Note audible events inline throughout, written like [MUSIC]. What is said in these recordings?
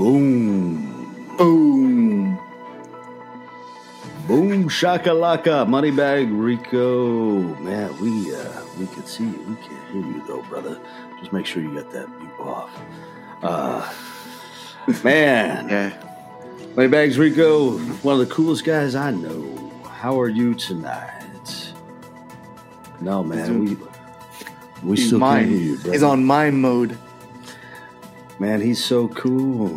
Boom. Boom. Boom shakalaka. Moneybag Rico. Man, we uh we can see you. We can't hear you though, brother. Just make sure you got that mute off. Uh [LAUGHS] man. Yeah. Moneybags Rico, one of the coolest guys I know. How are you tonight? No man, we we still mine. can't hear you, brother. He's on mine mode. Man, he's so cool.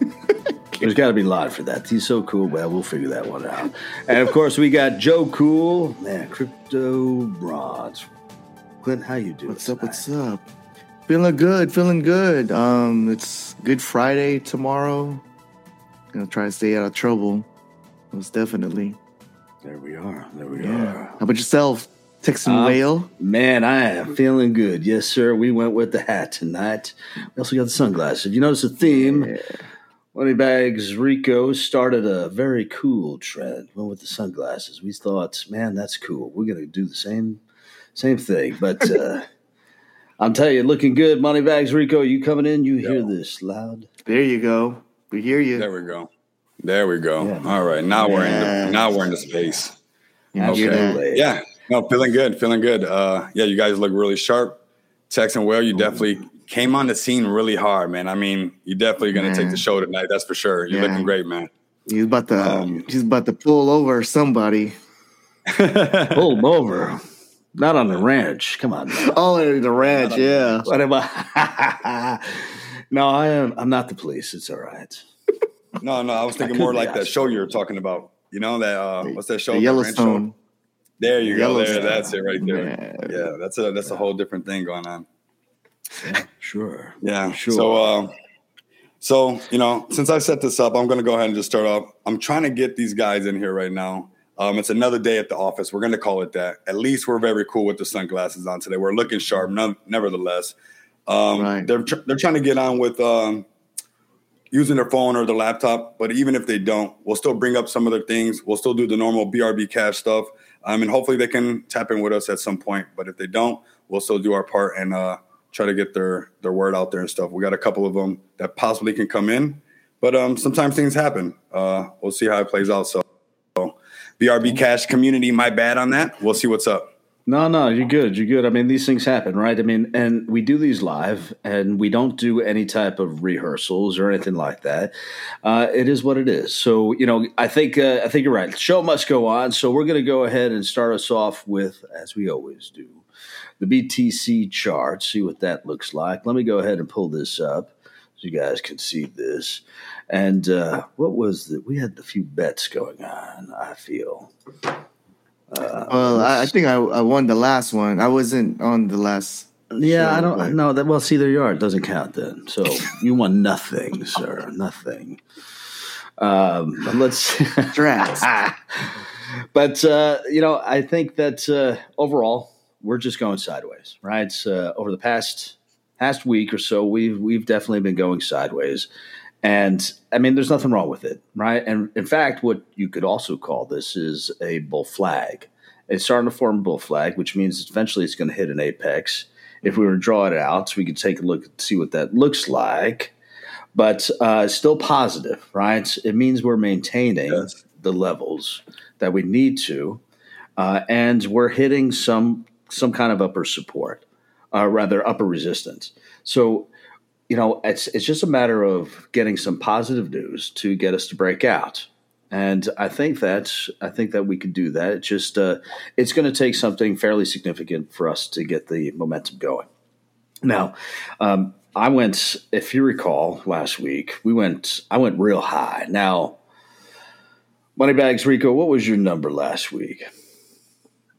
[LAUGHS] There's got to be a lot for that. He's so cool. Well, we'll figure that one out. And of course, we got Joe Cool, man, Crypto Bronze. Clint, how you doing? What's up? What's up? Feeling good. Feeling good. Um, it's Good Friday tomorrow. Gonna try to stay out of trouble. Most definitely. There we are. There we Yeah. are. How about yourself, Texan Uh, Whale? Man, I am feeling good. Yes, sir. We went with the hat tonight. We also got the sunglasses. If you notice the theme, Moneybags Rico started a very cool trend. Went with the sunglasses. We thought, man, that's cool. We're gonna do the same same thing. But [LAUGHS] uh I'm telling you, looking good, Moneybags Rico. You coming in, you hear this loud. There you go. We hear you. There we go. There we go. Yeah. All right. Now we're in the now we're in the space. Yeah, Okay. Absolutely. Yeah. No, feeling good. Feeling good. Uh yeah, you guys look really sharp. Texan Whale, you definitely came on the scene really hard, man. I mean, you're definitely gonna take the show tonight, that's for sure. You're Yeah. looking great, man. He's about to. Um, he's about to pull over somebody. [LAUGHS] Pull him over. Not on the ranch. Come on. Now. [LAUGHS] Oh, in the ranch. Yeah. What am I? [LAUGHS] no, I am. I'm not the police. It's all right. No, no, I was thinking could more like that show you were talking about. You know that uh what's that show? The That ranch show? There you go. There, that's it right there. Yeah. Yeah, that's a that's a whole different thing going on. Sure. Yeah. Sure. So, uh, so you know, since I set this up, I'm going to go ahead and just start off. I'm trying to get these guys in here right now. Um, it's another day at the office. We're going to call it that. At least we're very cool with the sunglasses on today. We're looking sharp, none, nevertheless. Um, Right. They're tr- they're trying to get on with um, using their phone or their laptop, but even if they don't, we'll still bring up some other things. We'll still do the normal BRB cash stuff, um, and hopefully they can tap in with us at some point. But if they don't, we'll still do our part and uh, try to get their their word out there and stuff. We got a couple of them that possibly can come in, but um, sometimes things happen. Uh, we'll see how it plays out. So, BRB Cash community, my bad on that. We'll see what's up. No, no, you're good. You're good. I mean, these things happen, right? I mean, and we do these live, and we don't do any type of rehearsals or anything like that. Uh, it is what it is. So, you know, I think uh, I think you're right. The show must go on. So we're going to go ahead and start us off with, as we always do, the BTC chart. See what that looks like. Let me go ahead and pull this up so you guys can see this. And uh, what was the? We had a few bets going on. I feel. Uh, Well, I, I think I, I won the last one. I wasn't on the last. Yeah, I don't know that. Well, see, there you are. It doesn't count then. So you won nothing, [LAUGHS] sir. Nothing. Um, but let's. [LAUGHS] Drats. [LAUGHS] but uh, you know, I think that uh, overall we're just going sideways, right? Uh, over the past past week or so, we've we've definitely been going sideways, and I mean, there's nothing wrong with it, right? And in fact, what you could also call this is a bull flag. It's starting to form a bull flag, which means eventually it's going to hit an apex. If we were to draw it out, so we could take a look and see what that looks like. But uh, still positive, right? It means we're maintaining Yes. the levels that we need to, uh, and we're hitting some some kind of upper support, uh, rather upper resistance. So, you know, it's it's just a matter of getting some positive news to get us to break out, and I think that I think that we could do that. It's just uh, it's going to take something fairly significant for us to get the momentum going. Now, um, I went, if you recall, last week we went. I went real high. Now, Moneybags Rico, what was your number last week?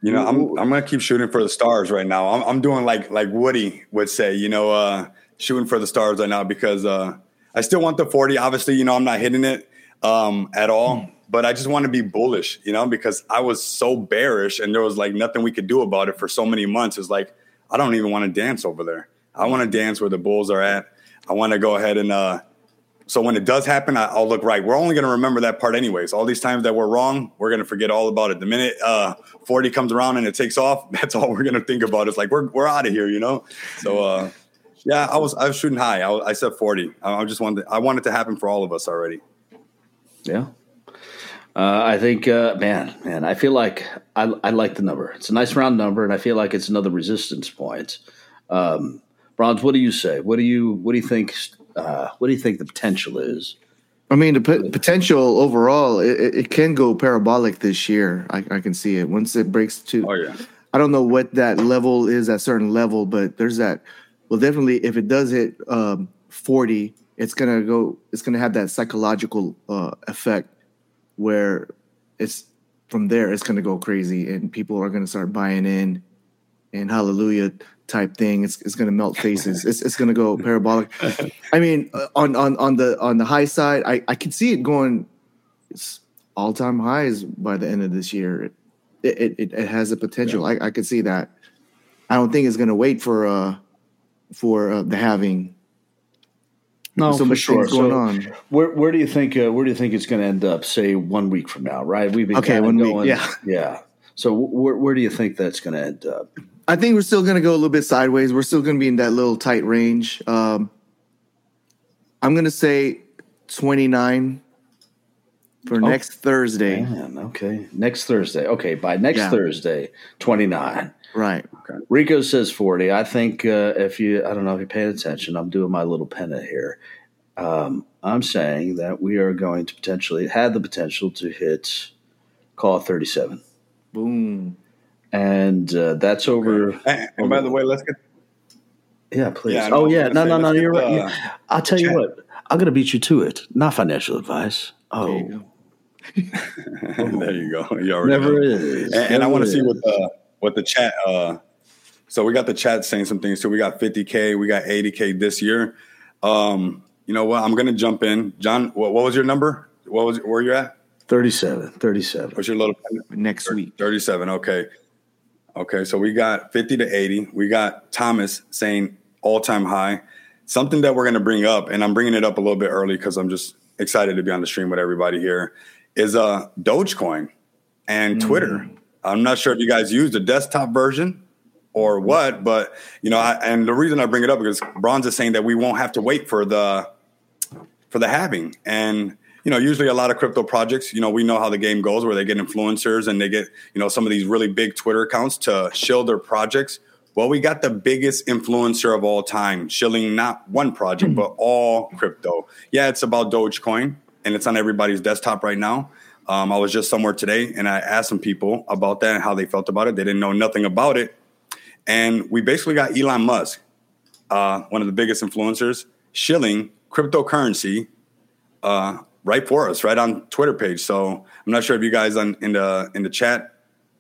You know, I'm I'm gonna keep shooting for the stars right now. I'm I'm doing like like Woody would say, you know, uh, shooting for the stars right now because uh, I still want the 40. Obviously, you know, I'm not hitting it um, at all, but I just want to be bullish, you know, because I was so bearish and there was like nothing we could do about it for so many months. It's like I don't even want to dance over there. I want to dance where the bulls are at. I want to go ahead and uh, so when it does happen, I, I'll look right. We're only going to remember that part anyways. All these times that we're wrong, we're going to forget all about it. The minute uh, 40 comes around and it takes off, [LAUGHS] that's all we're going to think about. It's like we're we're out of here, you know. So uh, Yeah, I was I was shooting high. I, I said forty. I, I just wanted I wanted to happen for all of us already. Yeah. Uh, I think, uh, man, man, I feel like I, I, like the number. It's a nice round number, and I feel like it's another resistance point. Um, Bronze, what do you say? What do you what do you think? Uh, what do you think the potential is? I mean, the p- potential overall, it, it, can go parabolic this year. I, I, can see it once it breaks to. Oh yeah. I don't know what that level is at certain level, but there's that. Well, definitely, if it does hit um, forty, it's gonna go. It's gonna have that psychological uh, effect where it's from there. It's gonna go crazy, and people are gonna start buying in. And hallelujah, type thing. It's it's going to melt faces. It's it's going to go parabolic. [LAUGHS] I mean, uh, on on on the on the high side, I I can see it going. It's all time highs by the end of this year. It it it, it has a potential. Yeah. I I could see that. I don't think it's going to wait for uh for uh, the halving. No, so for sure. Going so on. Where where do you think uh, where do you think it's going to end up? Say one week from now, right? We've been okay. One going, week, yeah, [LAUGHS] yeah. So where where do you think that's going to end up? I think we're still going to go a little bit sideways. We're still going to be in that little tight range. Um, I'm going to say 29 for oh, next Thursday. Man, okay. Next Thursday. Okay. By next yeah. Thursday, 29. Right. Okay. Rico says 40. I think uh, if you, I don't know if you're paying attention, I'm doing my little pennant here. Um, I'm saying that we are going to potentially, have the potential to hit, call 37. Boom and uh, that's over. Okay. And, and by the way, let's get. Yeah, please. Yeah, oh, yeah. No, no, no. You're right. Yeah. I'll tell chat. you what. I'm going to beat you to it. Not financial advice. Oh. [LAUGHS] [LAUGHS] there you go. there You already Never know. is. And, and I want to see what the what the chat. Uh, so we got the chat saying some things. too. we got 50k, we got 80k this year. Um, you know what? I'm going to jump in. John, what, what was your number? What was where you at? 37. 37. What's your little next week? 37. Okay. Okay, so we got 50 to 80. We got Thomas saying all time high. Something that we're going to bring up, and I'm bringing it up a little bit early because I'm just excited to be on the stream with everybody here, is uh, Dogecoin and mm. I'm not sure if you guys use the desktop version or what, but you know, I, and the reason I bring it up because Bronze is saying that we won't have to wait for the for the halving, and you know, usually a lot of crypto projects, you know, we know how the game goes where they get influencers and they get, you know, some of these really big Twitter accounts to shill their projects. Well, we got the biggest influencer of all time, shilling not one project, hmm. but all crypto. Yeah, it's about Dogecoin and it's on everybody's desktop right now. Um, I was just somewhere today and I asked some people about that and how they felt about it. They didn't know nothing about it. And we basically got Elon Musk, uh, one of the biggest influencers, shilling cryptocurrency uh, right for us, right on Twitter page. So I'm not sure if you guys on, in the in the chat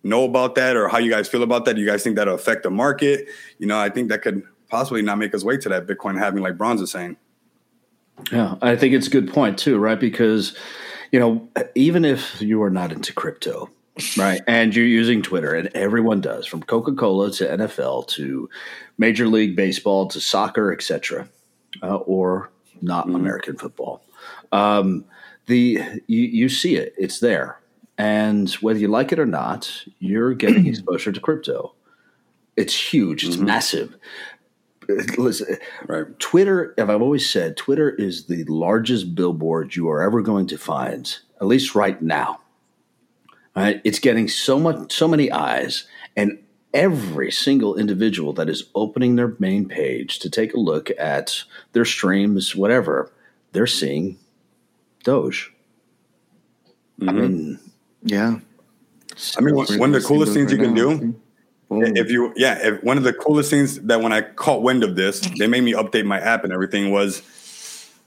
know about that or how you guys feel about that. Do you guys think that'll affect the market? You know, I think that could possibly not make us wait to that Bitcoin halving like Bronze is saying. Yeah, I think it's a good point too, right? Because you know, even if you are not into crypto, right, and you're using Twitter, and everyone does, from Coca Cola to NFL to Major League Baseball to soccer, etc., uh, or not mm-hmm. American football. Um, the you, you see it it's there and whether you like it or not you're getting [CLEARS THROAT] exposure to crypto it's huge it's mm-hmm. massive [LAUGHS] listen right. twitter as i've always said twitter is the largest billboard you are ever going to find at least right now right? it's getting so much so many eyes and every single individual that is opening their main page to take a look at their streams whatever they're seeing Doge. Mm-hmm. I mean, yeah. I mean, one, one of the coolest things you can do, if you, yeah, if one of the coolest things that when I caught wind of this, [LAUGHS] they made me update my app and everything was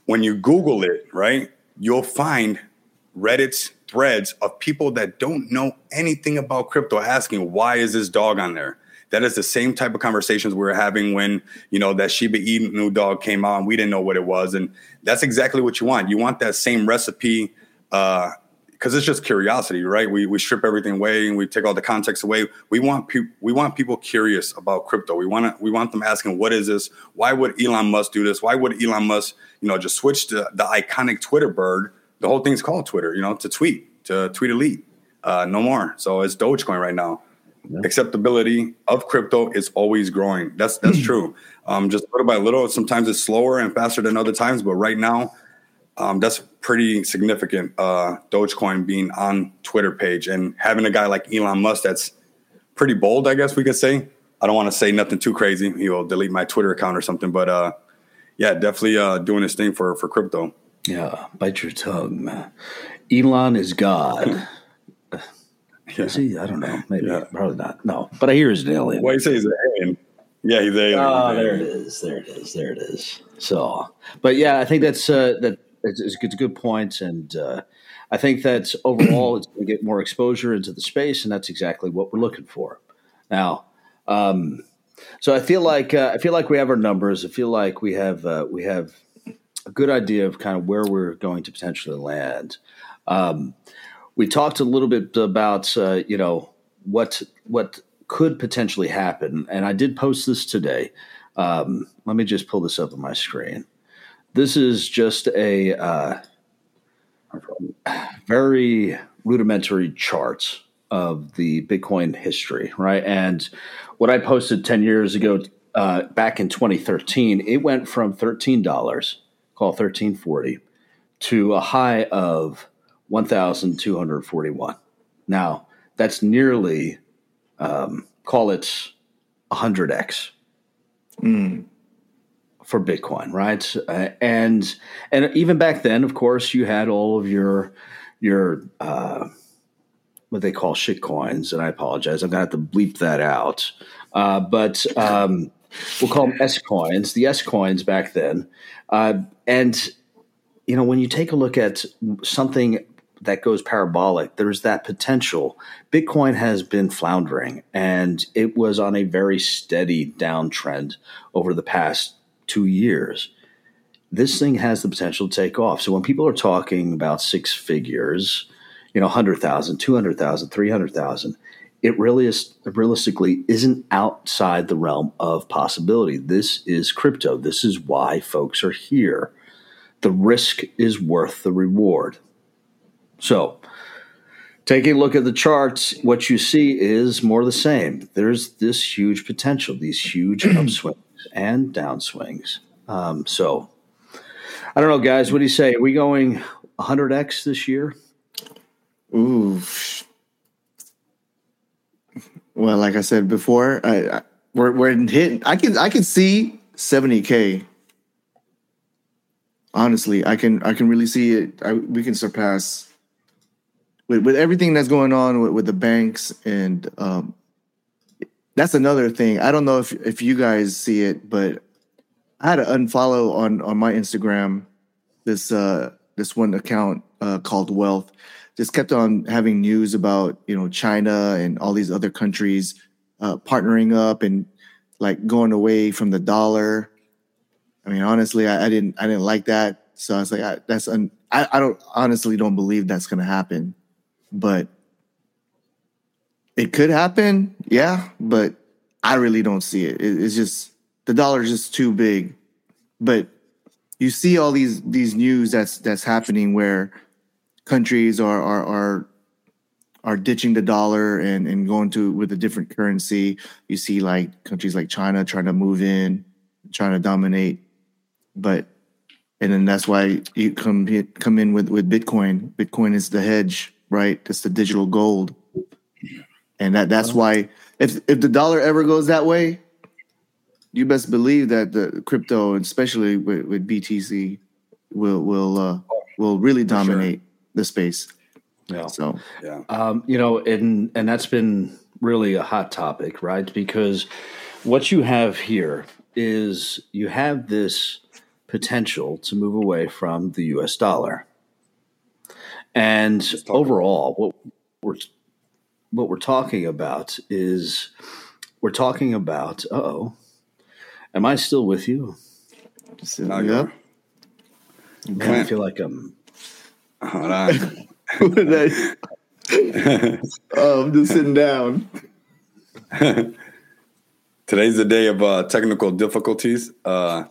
when you Google it, right? You'll find Reddit's threads of people that don't know anything about crypto asking, why is this dog on there? That is the same type of conversations we were having when, you know, that Shiba Inu dog came out and we didn't know what it was. And that's exactly what you want. You want that same recipe, uh, because it's just curiosity, right? We, we strip everything away and we take all the context away. We want pe- we want people curious about crypto. We want to we want them asking, "What is this? Why would Elon Musk do this? Why would Elon Musk, you know, just switch to the iconic Twitter bird? The whole thing's called Twitter, you know, to tweet, to tweet elite, uh, no more. So it's Dogecoin right now. acceptability of crypto is always growing. That's that's true. Um, just little by little. Sometimes it's slower and faster than other times, but right now, um, that's pretty significant. Uh, Dogecoin being on Twitter page and having a guy like Elon Musk that's pretty bold, I guess we could say. I don't want to say nothing too crazy. He'll delete my Twitter account or something, but uh, yeah, definitely uh, doing his thing for for crypto. Yeah, bite your tongue. Man. Elon is God. Yeah. [LAUGHS] Is he? I don't know. Maybe. Yeah. Probably not. No. But I hear he's an alien. Well, you say he's an alien. Yeah, he's an alien. Oh, there it is. There it is. There it is. So, but yeah, I think that's uh, that. It's, it's a good point, and uh, I think that [CLEARS THROAT] overall it's going to get more exposure into the space, and that's exactly what we're looking for. Now, um, so I feel like uh, I feel like we have our numbers. I feel like we have uh, we have a good idea of kind of where we're going to potentially land. Um, we talked a little bit about uh, you know what what could potentially happen, and I did post this today. Um, let me just pull this up on my screen. This is just a uh, very rudimentary chart of the Bitcoin history, right? And what I posted ten years ago, uh, back in 2013, it went from thirteen dollars, call thirteen forty, to a high of 1,241. Now, that's nearly, um, call it 100x mm. For Bitcoin, right? Uh, and and even back then, of course, you had all of your your uh, what they call shit coins, and I apologize, I'm gonna have to bleep that out. Uh, but um, we'll call them S coins, the S coins back then, uh, and you know when you take a look at something that goes parabolic, there's that potential. Bitcoin has been floundering and it was on a very steady downtrend over the past two years. This thing has the potential to take off. So when people are talking about six figures, you know, 100,000, 200,000, 300,000, it really is realistically isn't outside the realm of possibility. This is crypto. This is why folks are here. The risk is worth the reward. So, taking a look at the charts, what you see is more the same. There's this huge potential, these huge [CLEARS THROAT] upswings and downswings. Um, so, I don't know, guys. What do you say? Are we going 100x this year? Ooh. Well, like I said before, I, I we're we're hitting. I can I can see 70k. Honestly, I can I can really see it. I, we can surpass with with everything that's going on with, with the banks and um, that's another thing. I don't know if if you guys see it, but I had to unfollow on on my Instagram this uh this one account uh, called Wealth. Just kept on having news about you know China and all these other countries uh, partnering up and like going away from the dollar. I mean, honestly, I, I didn't I didn't like that. So I was like, I, that's un, I, I don't honestly don't believe that's going to happen but it could happen, yeah, but I really don't see it. it it's just the dollar is just too big. But you see all these these news that's that's happening where countries are are are are ditching the dollar and and going to with a different currency. You see like countries like China trying to move in, trying to dominate, but and then that's why you come come in with with Bitcoin. Bitcoin is the hedge right? It's the digital gold, and that that's why if if the dollar ever goes that way, you best believe that the crypto, especially with, with BTC, will will uh, will really dominate sure. the space. Yeah. So yeah, um, you know, and and that's been really a hot topic, right? Because what you have here is you have this potential to move away from the U.S. dollar. And overall, what we're what we're talking about is we're talking about. Oh, am I still with you? No, yeah. Man, I feel like I'm. Hold on. [LAUGHS] [LAUGHS] oh, I'm just sitting down. [LAUGHS] Today's the day of uh, technical difficulties. Uh,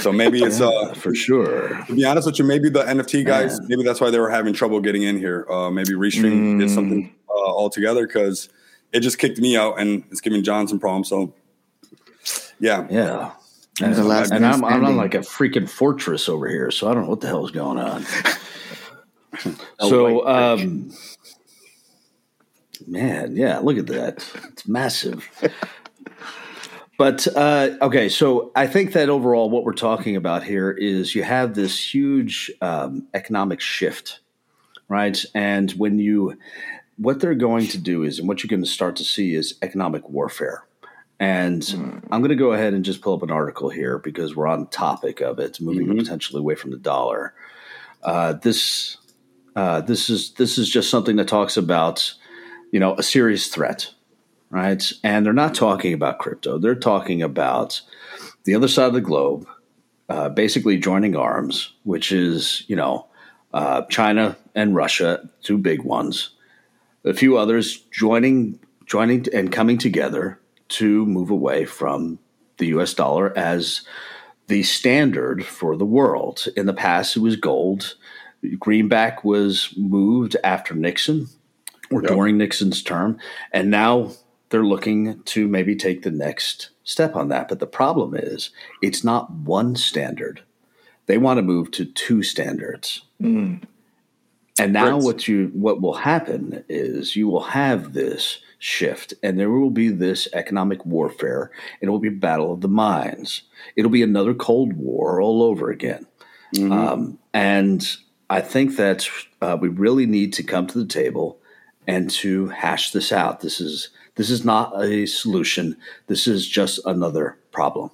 so maybe it's uh for sure. To be honest with you, maybe the NFT guys, yeah. maybe that's why they were having trouble getting in here. Uh maybe Restream mm. did something uh, altogether because it just kicked me out, and it's giving John some problems. So, yeah, yeah. And, and I'm, I'm on like a freaking fortress over here, so I don't know what the hell is going on. [LAUGHS] so, um, man, yeah, look at that. It's massive. [LAUGHS] but uh, okay, so I think that overall, what we're talking about here is you have this huge um, economic shift, right? And when you, what they're going to do is, and what you're going to start to see is economic warfare. And mm. I'm going to go ahead and just pull up an article here because we're on topic of it, moving mm-hmm. potentially away from the dollar. Uh, this uh, this is this is just something that talks about you know a serious threat, right? And they're not talking about crypto. They're talking about the other side of the globe, uh, basically joining arms, which is you know uh, China and Russia, two big ones. A few others joining joining and coming together to move away from the US dollar as the standard for the world. In the past, it was gold. Greenback was moved after Nixon or yep. during Nixon's term. And now they're looking to maybe take the next step on that. But the problem is, it's not one standard. They want to move to two standards. Mm. And now what you what will happen is you will have this shift and there will be this economic warfare and it will be a battle of the minds it'll be another cold war all over again. Mm-hmm. um, and i think that uh, we really need to come to the table and to hash this out. This is this is not a solution. This is just another problem.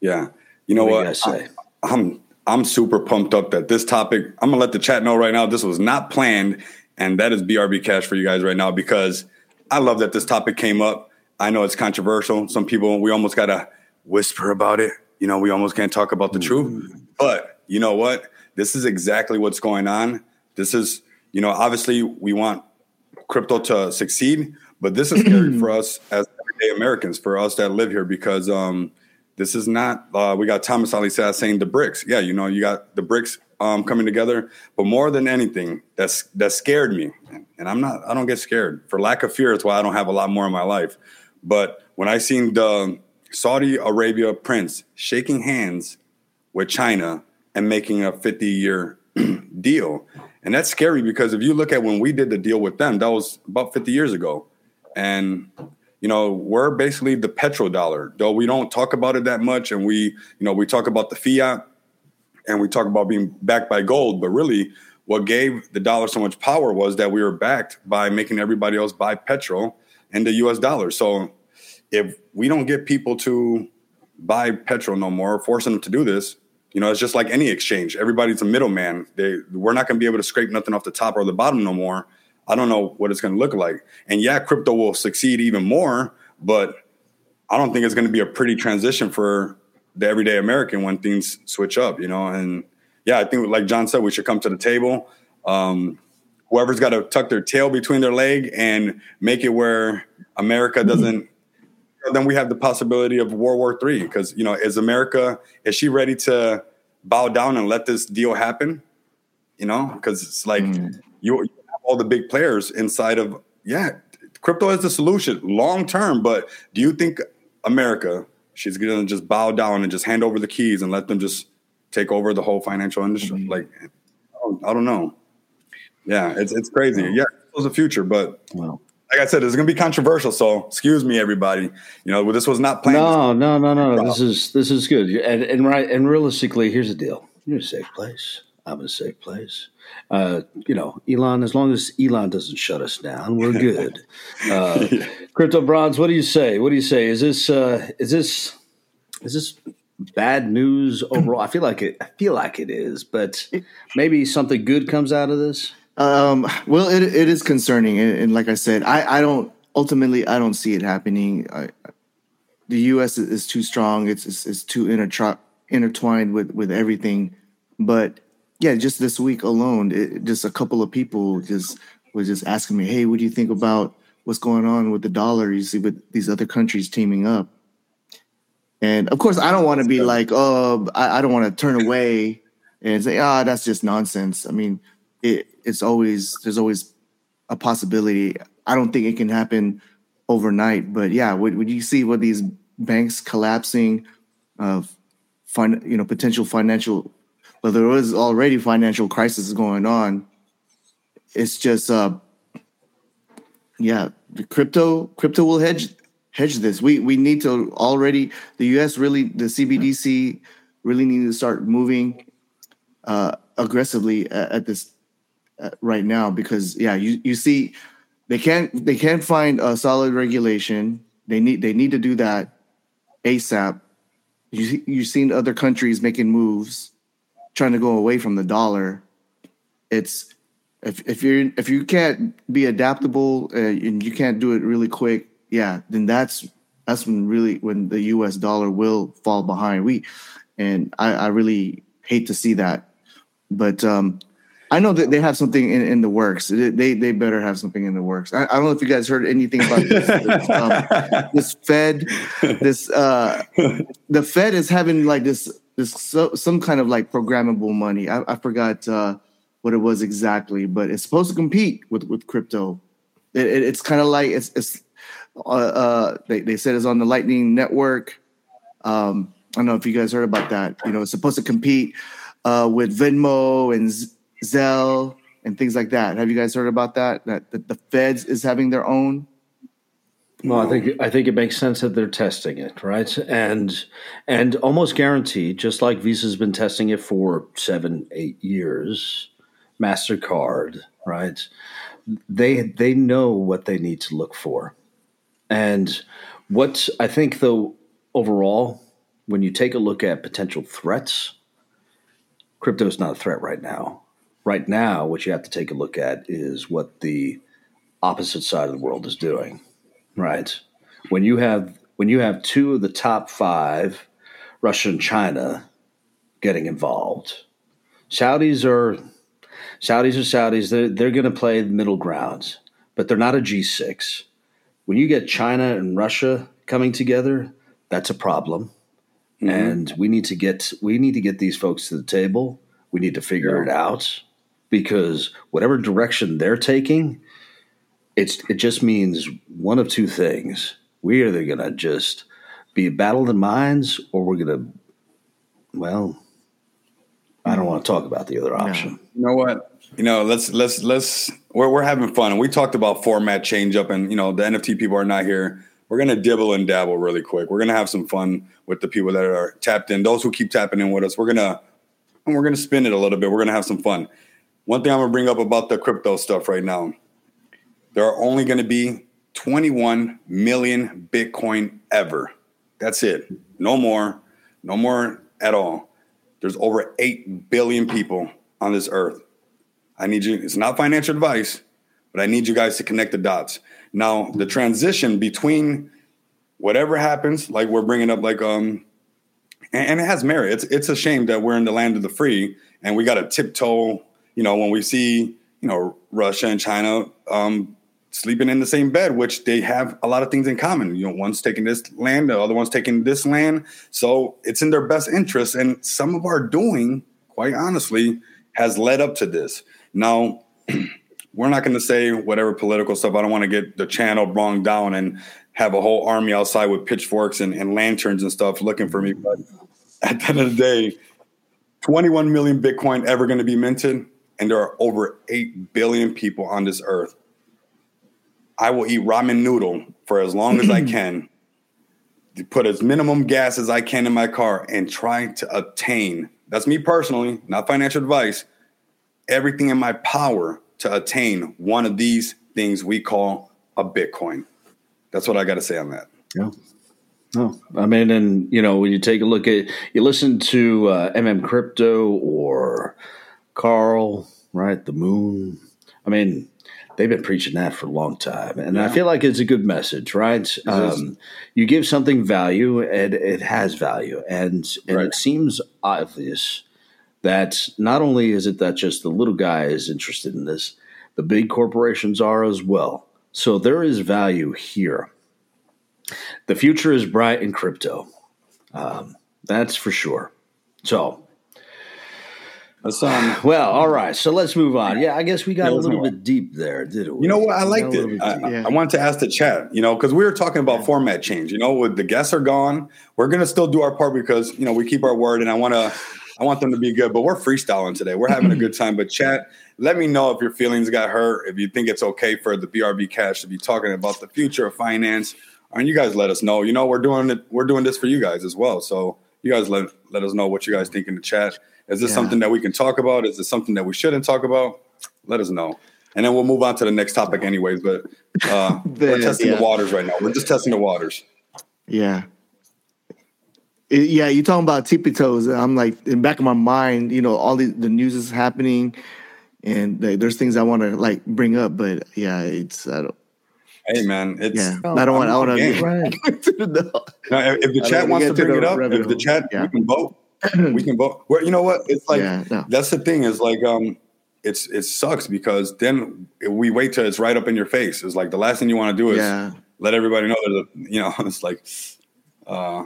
Yeah. You know what, what? I, i'm i'm super pumped up that this topic i'm gonna let the chat know right now this was not planned and that is brb cash for you guys right now because I love that this topic came up. I know it's controversial. Some people, we almost got to whisper about it. You know, we almost can't talk about the truth. Mm-hmm. But you know what? This is exactly what's going on. This is, you know, obviously we want crypto to succeed, but this is scary [CLEARS THROAT] for us as everyday Americans, for us that live here, because um, this is not. Uh, we got Thomas Ali saying the BRICS. Yeah, you know, you got the BRICS um, coming together. But more than anything, that's that scared me, and I'm not. I don't get scared for lack of fear. That's why I don't have a lot more in my life. But when I seen the Saudi Arabia prince shaking hands with China and making a 50 year [CLEARS THROAT] deal, and that's scary because if you look at when we did the deal with them, that was about 50 years ago, and you know we're basically the petrodollar though we don't talk about it that much and we you know we talk about the fiat and we talk about being backed by gold, but really what gave the dollar so much power was that we were backed by making everybody else buy petrol and the US dollar. So if we don't get people to buy petrol no more, forcing them to do this, you know, it's just like any exchange. Everybody's a middleman. They we're not going to be able to scrape nothing off the top or the bottom no more. I don't know what it's going to look like. And yeah, crypto will succeed even more, but I don't think it's going to be a pretty transition for the everyday American when things switch up, you know. And yeah, I think like John said, we should come to the table. Um, whoever's got to tuck their tail between their leg and make it where America mm-hmm. doesn't. Then we have the possibility of World War Three because you know, is America is she ready to bow down and let this deal happen? You know, because it's like mm. you, all the big players inside of yeah, crypto is the solution long term. But do you think America she's gonna just bow down and just hand over the keys and let them just take over the whole financial industry. Mm-hmm. Like, I don't, I don't, know. Yeah, it's it's crazy. Yeah, it was the future, but well, like I said, it's gonna be controversial. So excuse me, everybody. You know, this was not planned. No, no, no, no. This is this is good. And and right and realistically, here's the deal. You're in a safe place. I'm in a safe place. Uh, you know, Elon, as long as Elon doesn't shut us down, we're good. [LAUGHS] Uh, Crypto Bronze, what do you say? What do you say? Is this uh, is this is this bad news [CLEARS THROAT] overall? I feel like it. I feel like it is, but maybe something good comes out of this. Um, well, it it is concerning, and, and, like I said, I I don't ultimately I don't see it happening. I, the U.S. is, is, too strong. It's it's, it's too intertwi- intertwined with with everything, but yeah, just this week alone, it, just a couple of people just was just asking me, "Hey, what do you think about what's going on with the dollar? You see, with these other countries teaming up." And of course, I don't want to be like, "Oh, I, I don't want to turn away and say, ah, oh, that's just nonsense." I mean, it, it's always there's always a possibility. I don't think it can happen overnight. But yeah, would would you see what these banks collapsing, uh, fin- you know, potential financial, well, there was already financial crisis going on. It's just, uh, yeah, the crypto crypto will hedge hedge this. We we need to already the U.S. really the CBDC really need to start moving uh, aggressively at, at this uh, right now because yeah, you you see they can't they can't find a solid regulation. They need they need to do that ASAP. You you've seen other countries making moves, trying to go away from the dollar. It's if if you're if you can't be adaptable uh, and you can't do it really quick, yeah, then that's that's when really when the U.S. dollar will fall behind. We and I, I really hate to see that, but um, I know that they have something in, in the works. They they better have something in the works. I, I don't know if you guys heard anything about this. [LAUGHS] this, um, this Fed, this uh, the Fed is having like this this so, some kind of like programmable money. I, I forgot uh, what it was exactly, but it's supposed to compete with with crypto. It, it, it's kind of like it's it's uh, uh, they they said it's on the Lightning Network. Um, I don't know if you guys heard about that. You know, it's supposed to compete uh, with Venmo and Zelle and things like that. Have you guys heard about that? That, that the Feds is having their own. Well, I think I think it makes sense that they're testing it, right? And and almost guaranteed, just like Visa's been testing it for seven, eight years, Mastercard, right? They they know what they need to look for, and what I think though overall, when you take a look at potential threats, crypto is not a threat right now right now, what you have to take a look at is what the opposite side of the world is doing. Right. When you have when you have two of the top five, Russia and China, getting involved, Saudis are Saudis are Saudis. They're they're going to play the middle grounds, but they're not a G six. When you get China and Russia coming together, that's a problem. Mm-hmm. And we need to get we need to get these folks to the table. We need to figure yeah. it out because whatever direction they're taking, it's it just means one of two things. We're either gonna just be a battle of the minds, or we're gonna, well, I don't want to talk about the other option. You know what? You know, let's let's let's we're we're having fun, and we talked about format change up, and you know the NFT people are not here. We're gonna dibble and dabble really quick. We're gonna have some fun with the people that are tapped in. Those who keep tapping in with us, we're gonna and we're gonna spin it a little bit. We're gonna have some fun. One thing I'm gonna bring up about the crypto stuff right now. There are only gonna be 21 million Bitcoin ever. That's it. No more. No more at all. There's over 8 billion people on this earth. I need you, it's not financial advice, but I need you guys to connect the dots. Now, the transition between whatever happens, like we're bringing up, like, um, and, and it has merit. It's, it's a shame that we're in the land of the free and we got to tiptoe you know, when we see, you know, Russia and China um, sleeping in the same bed, which they have a lot of things in common. You know, one's taking this land, the other one's taking this land. So it's in their best interest. And some of our doing, quite honestly, has led up to this. Now, [CLEARS THROAT] we're not going to say whatever political stuff. I don't want to get the channel wrong down and have a whole army outside with pitchforks and, and lanterns and stuff looking for me. But at the end of the day, 21 million Bitcoin ever going to be minted? and there are over 8 billion people on this earth. I will eat ramen noodle for as long as I [CLEARS THROAT] can, put as minimum gas as I can in my car, and try to obtain that's me personally, not financial advice everything in my power to attain one of these things we call a Bitcoin. That's what I got to say on that. Yeah. No, I mean, and you know, when you take a look at, you listen to uh, MM Crypto or Carl, right? The moon. I mean, they've been preaching that for a long time, and yeah. I feel like it's a good message, right? Um, you give something value, and it has value, and and right. it seems obvious that not only is it that just the little guy is interested in this, the big corporations are as well. So there is value here. The future is bright in crypto. Um, that's for sure. So um, well, all right. So let's move on. Yeah, I guess we got a little bit deep there, did we? You know what? I liked it. I, yeah. I, wanted to ask the chat, you know, because we were talking about format change. You know, with the guests are gone, we're gonna still do our part because you know we keep our word, and I want to, I want them to be good. But we're freestyling today. We're having a good time. But chat, let me know if your feelings got hurt. If you think it's okay for the BRB Cash to be talking about the future of finance, and you guys let us know. You know, we're doing it. We're doing this for you guys as well. So you guys let let us know what you guys think in the chat. Is this yeah. something that we can talk about? Is this something that we shouldn't talk about? Let us know. And then we'll move on to the next topic, anyways. But uh, [LAUGHS] we're testing yeah. the waters right now. We're just testing the waters. Yeah. It, yeah, you're talking about tippy toes. I'm like in the back of my mind, you know, all the, the news is happening, and like, there's things I want to like bring up, but yeah, it's I don't. Hey man, it's yeah. I don't want. I want [LAUGHS] to. Right. no, if the chat wants to bring it up, if the chat, yeah. we can vote. [CLEARS THROAT] we can both. Well, you know what? It's like yeah, no. that's the thing. Is like um, it's it sucks because then we wait till it's right up in your face. It's like the last thing you want to do is yeah. let everybody know that you know. [LAUGHS] It's like, uh,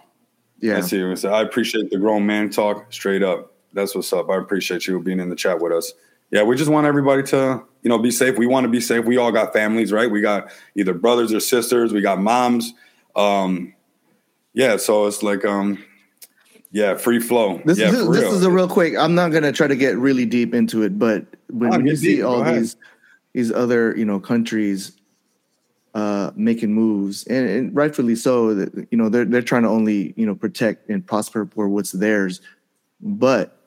yeah. Let's see. So I appreciate the grown man talk. Straight up, that's what's up. I appreciate you being in the chat with us. Yeah, we just want everybody to you know be safe. We want to be safe. We all got families, right? We got either brothers or sisters. We got moms. Um, yeah, so it's like um yeah, free flow. This, yeah, this, this is a real quick. I'm not gonna try to get really deep into it, but when, oh, you see deep. all these these other you know countries uh, making moves, and, and, rightfully so, that you know they're they're trying to only you know protect and prosper for what's theirs, but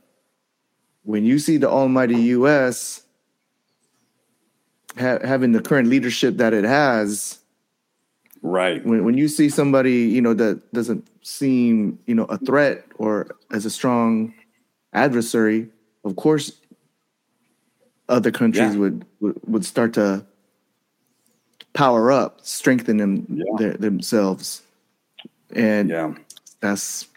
when you see the almighty U.S. Ha- having the current leadership that it has, Right. When when you see somebody, you know, that doesn't seem, you know, a threat or as a strong adversary, of course other countries yeah. would, would, would start to power up, strengthen them yeah. their, themselves. And yeah. that's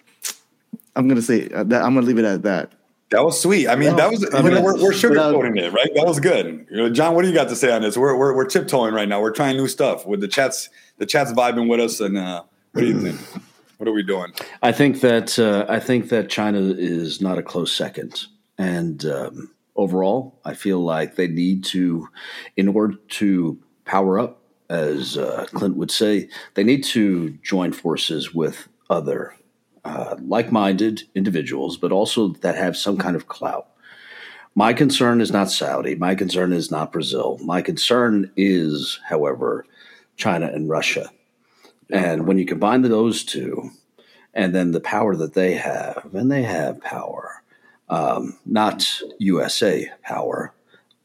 I'm gonna say uh, that I'm gonna leave it at that. That was sweet. I mean, that was I mean, we're, we're sugarcoating it, right? That was good. John, what do you got to say on this? We're, we're we're tiptoeing right now. We're trying new stuff with the chats. The chats vibing with us, and uh, what do you think? What are we doing? I think that uh, I think that China is not a close second, and um, overall, I feel like they need to, in order to power up, as uh, Clint would say, they need to join forces with other uh, like minded individuals, but also that have some kind of clout. My concern is not Saudi. My concern is not Brazil. My concern is, however, China and Russia. And when you combine those two, and then the power that they have, and they have power, um, not USA power,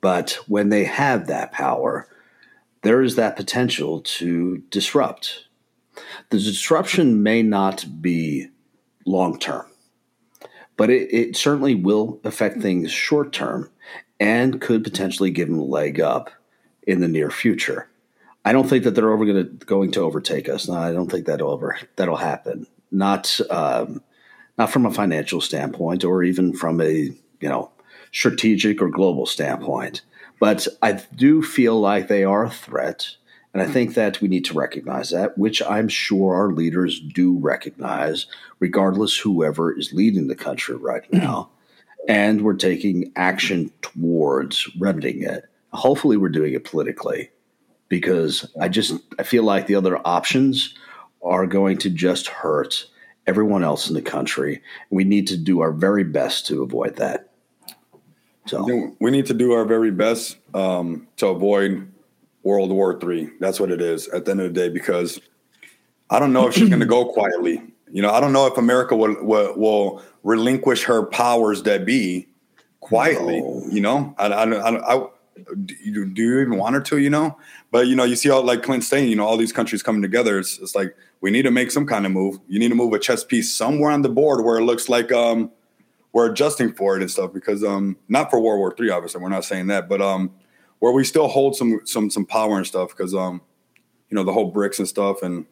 but when they have that power, there is that potential to disrupt. The disruption may not be long term. But it, it, certainly will affect things short term and could potentially give them a leg up in the near future. I don't think that they're gonna, going to overtake us. No, I don't think that'll ever that'll happen. Not um, not from a financial standpoint or even from a you know strategic or global standpoint. But I do feel like they are a threat and I think that we need to recognize that, which I'm sure our leaders do recognize, regardless whoever is leading the country right [CLEARS THROAT] now. and we're taking action towards remedying it. Hopefully, we're doing it politically because I just I feel like the other options are going to just hurt everyone else in the country. We need to do our very best to avoid that. So we need to do our very best um, to avoid World War Three. That's what it is at the end of the day. Because I don't know if she's going to go [CLEARS THROAT] quietly. You know, I don't know if America will will, will relinquish her powers that be quietly. No. You know, I, I, I, I do, you, do you even want her to? You know, but you know, you see all like Clint saying, you know, all these countries coming together. It's, it's like we need to make some kind of move. You need to move a chess piece somewhere on the board where it looks like um we're adjusting for it and stuff. Because um not for World War Three, obviously, we're not saying that, but um where we still hold some some some power and stuff because um you know the whole BRICS and stuff and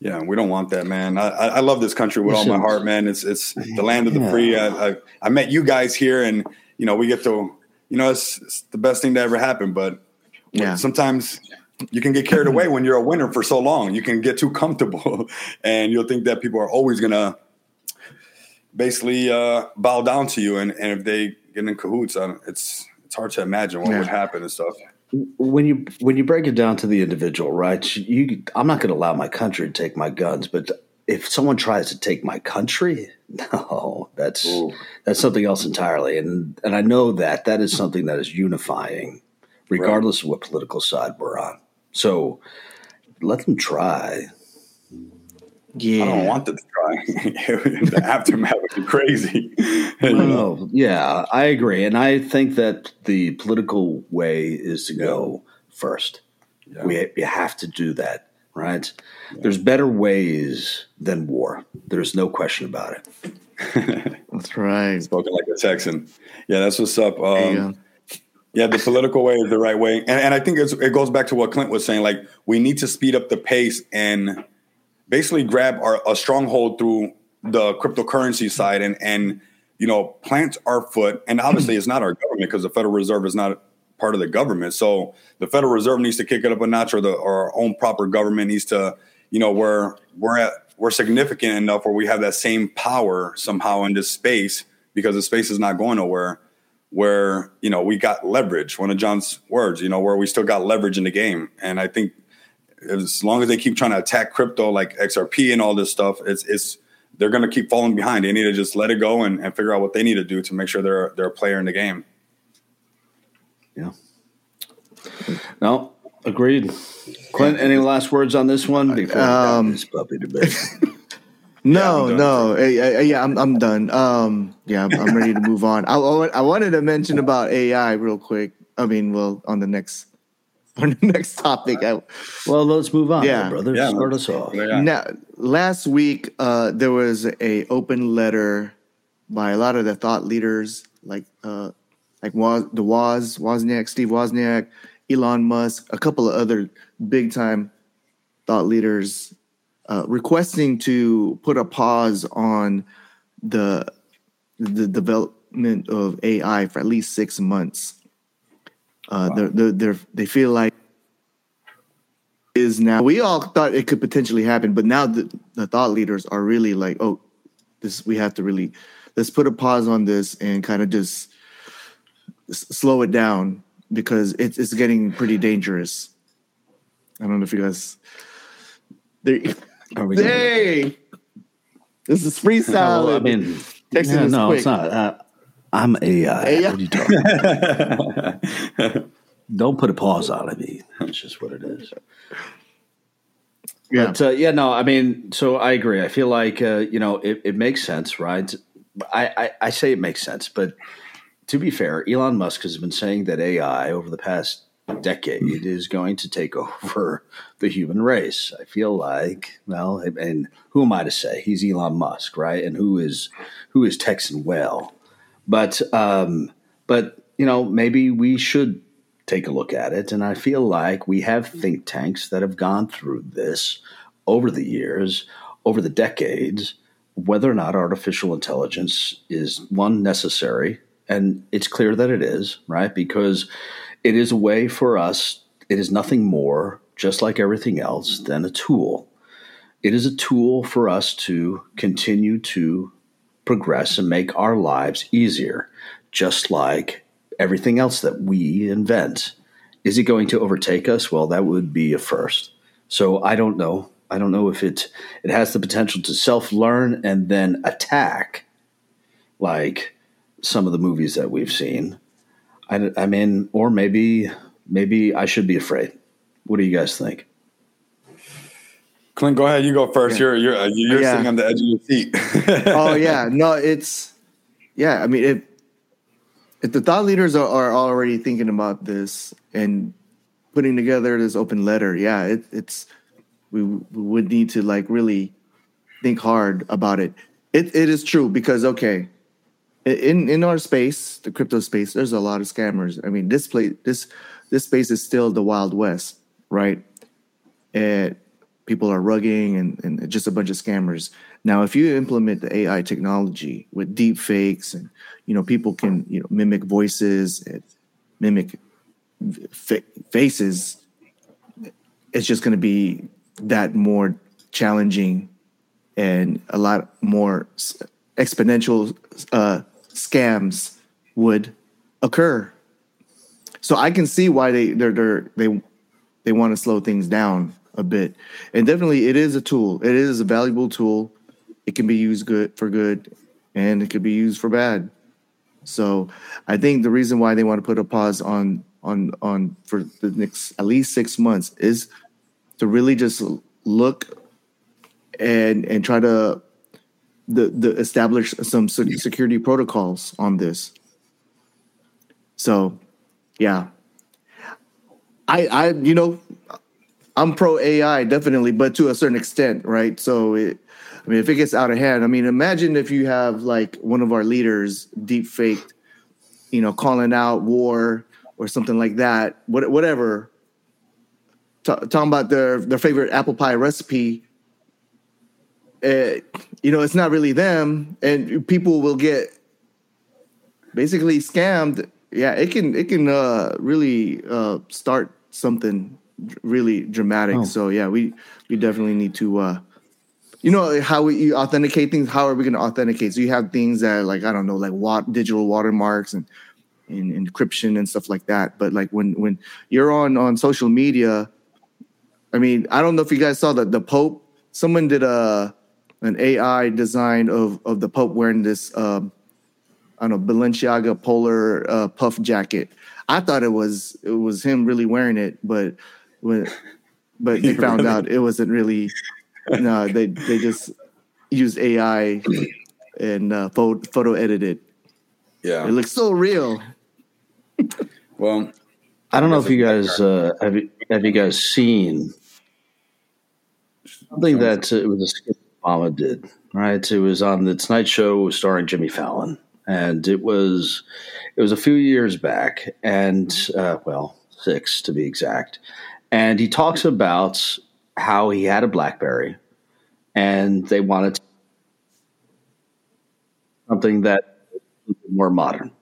yeah we don't want that man I, I love this country with all my heart man it's it's the land of the free I, I, I met you guys here and you know we get to you know it's, it's the best thing to ever happen but yeah sometimes you can get carried [LAUGHS] away when you're a winner for so long you can get too comfortable [LAUGHS] and you'll think that people are always gonna basically uh, bow down to you and, and if they get in cahoots. it's it's hard to imagine what yeah. would happen and stuff. When you when you break it down to the individual, right? You, I'm not going to allow my country to take my guns, but if someone tries to take my country, [LAUGHS] no, that's Ooh. that's something else entirely. And and I know that that is something that is unifying, regardless right. of what political side we're on. So let them try. Yeah, I don't want them to try. [LAUGHS] the aftermath would be crazy. [LAUGHS] no, yeah, I agree, and I think that the political way is to go first. Yeah. We we have to do that, right? Yeah. There's better ways than war. There's no question about it. [LAUGHS] that's right. Spoken like a Texan. Yeah, that's what's up. Um, yeah, the political way is the right way, and, and I think it goes back to what Clint was saying. Like we need to speed up the pace and basically grab our, a stronghold through the cryptocurrency side and and you know plant our foot. And obviously, it's not our government because the Federal Reserve is not part of the government. So the Federal Reserve needs to kick it up a notch, or the or our own proper government needs to, you know, where we're at we're significant enough where we have that same power somehow in this space because the space is not going nowhere. Where you know we got leverage, one of John's words, you know, where we still got leverage in the game, and I think as long as they keep trying to attack crypto like XRP and all this stuff, it's it's they're going to keep falling behind. They need to just let it go and, and figure out what they need to do to make sure they're they're a player in the game. Yeah. No, agreed. Clint, any last words on this one before um, this puppy debate? [LAUGHS] no, yeah, no, yeah, I'm I'm done. Um, yeah, I'm, I'm ready to move on. I, I wanted to mention about AI real quick. I mean, well, on the next [LAUGHS] on the next topic. I, well, let's move on, yeah, brother. Yeah, Start us off. Now, last week uh, there was a open letter by a lot of the thought leaders, like uh, like Woz, the Woz, Wozniak, Steve Wozniak, Elon Musk, a couple of other big time thought leaders, uh, requesting to put a pause on the the development of AI for at least six months. Uh, wow. they're, they're, they're, they feel like is now. We all thought it could potentially happen, but now the, the thought leaders are really like, oh, this we have to really let's put a pause on this and kind of just s- slow it down because it's it's getting pretty dangerous. I don't know if you guys. They, [LAUGHS] hey, this is freestyle. [LAUGHS] Well, I mean, yeah, no, quick. it's not. Uh, I'm AI. AI? What are you talking Don't put a pause on it. Mean, that's just what it is. Yeah. But uh, yeah, no, I mean, so I agree. I feel like uh, you know it, it, makes sense, right? I, I, I say it makes sense, but to be fair, Elon Musk has been saying that AI over the past decade is going to take [LAUGHS] over the human race. I feel like, well, and who am I to say? He's Elon Musk, right? And who is who is Texan Whale? But um, but you know maybe we should take a look at it. And I feel like we have think tanks that have gone through this over the years, over the decades, whether or not artificial intelligence is one necessary. And it's clear that it is, right? Because it is a way for us, it is nothing more, just like everything else, than a tool. It is a tool for us to continue to progress and make our lives easier, just like everything else that we invent. Is it going to overtake us? Well, that would be a first. So I don't know. I don't know if it it has the potential to self learn and then attack, like some of the movies that we've seen. I, I mean, or maybe maybe I should be afraid. What do you guys think? Clint, go ahead. You go first. Yeah. You're you're uh, you're yeah. sitting on the edge of your seat. [LAUGHS] oh yeah, no, it's yeah. I mean, if if the thought leaders are, are already thinking about this and putting together this open letter, yeah, it, it's we, we would need to like really think hard about it. It it is true because okay, in in our space, the crypto space, there's a lot of scammers. I mean, this place this this space is still the wild west, right? And people are rugging and, and just a bunch of scammers. Now, if you implement the AI technology with deep fakes and you know people can you know mimic voices and mimic faces, it's just going to be that more challenging and a lot more exponential uh, scams would occur. So I can see why they they're, they're they they want to slow things down a bit. And definitely it is a tool. It is a valuable tool. It can be used good for good and it could be used for bad. So I think the reason why they want to put a pause on on on for the next at least six months is to really just look and and try to the, the establish some security protocols on this. So, yeah, I I you know I'm pro AI definitely, but to a certain extent, right? So it, I mean, if it gets out of hand, I mean, imagine if you have like one of our leaders deep faked, you know, calling out war or something like that, what, whatever, t- talking about their their favorite apple pie recipe. Uh, you know, it's not really them, and people will get basically scammed. Yeah, it can it can uh, really uh, start something really dramatic. Oh. So yeah, we we definitely need to. Uh, you know how we authenticate things. How are we going to authenticate? So you have things that like I don't know, like what digital watermarks and in encryption and stuff like that. But like when when you're on on social media, I mean, I don't know if you guys saw that the Pope. Someone did a an AI design of of the Pope wearing this um, I don't know Balenciaga polar uh, puff jacket. I thought it was it was him really wearing it, but when but they [LAUGHS] found really? out it wasn't really. No, they they just used AI and uh, photo, photo edited. Yeah, it looks so real. well, I don't know if you guys uh, have you, have you guys seen something that uh, it was a skit Obama did. Right, it was on the Tonight Show starring Jimmy Fallon, and it was it was a few years back, and uh, well, six to be exact. And he talks about how he had a BlackBerry, and they wanted something that more modern.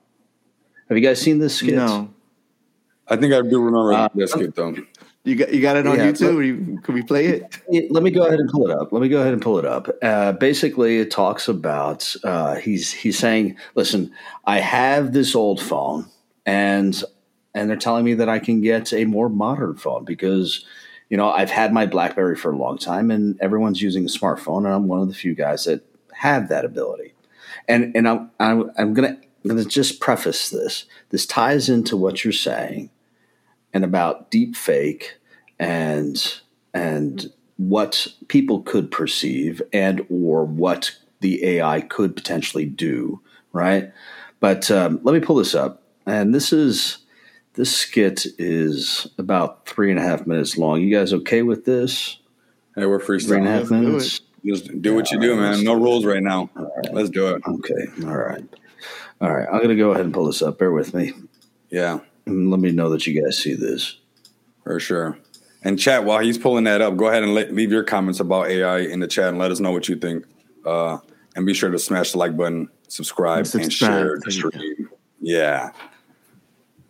Have you guys seen this skit? No. I think I do remember uh, this skit though. You got you got it on yeah, YouTube. Let, can we play it? Let me go ahead and pull it up. Let me go ahead and pull it up. Uh, basically, it talks about uh, he's he's saying, "Listen, I have this old phone, and and they're telling me that I can get a more modern phone because." You know, I've had my BlackBerry for a long time, and everyone's using a smartphone, and I'm one of the few guys that have that ability. And and I'm I'm, I'm gonna I'm gonna just preface this. This ties into what you're saying and about deep fake and and what people could perceive and or what the AI could potentially do, right? But um, let me pull this up, and this is this skit is about three and a half minutes long. You guys okay with this? Hey, we're freestyling. Three and a half minutes. Just do what you do, man. No rules right now. Right. Let's do it. Okay. All right. All right. I'm gonna go ahead and pull this up. Bear with me. Yeah. And let me know that you guys see this. For sure. And chat, while he's pulling that up, go ahead and let, leave your comments about AI in the chat and let us know what you think. Uh, and be sure to smash the like button, subscribe, and, subscribe. and share the stream. Yeah.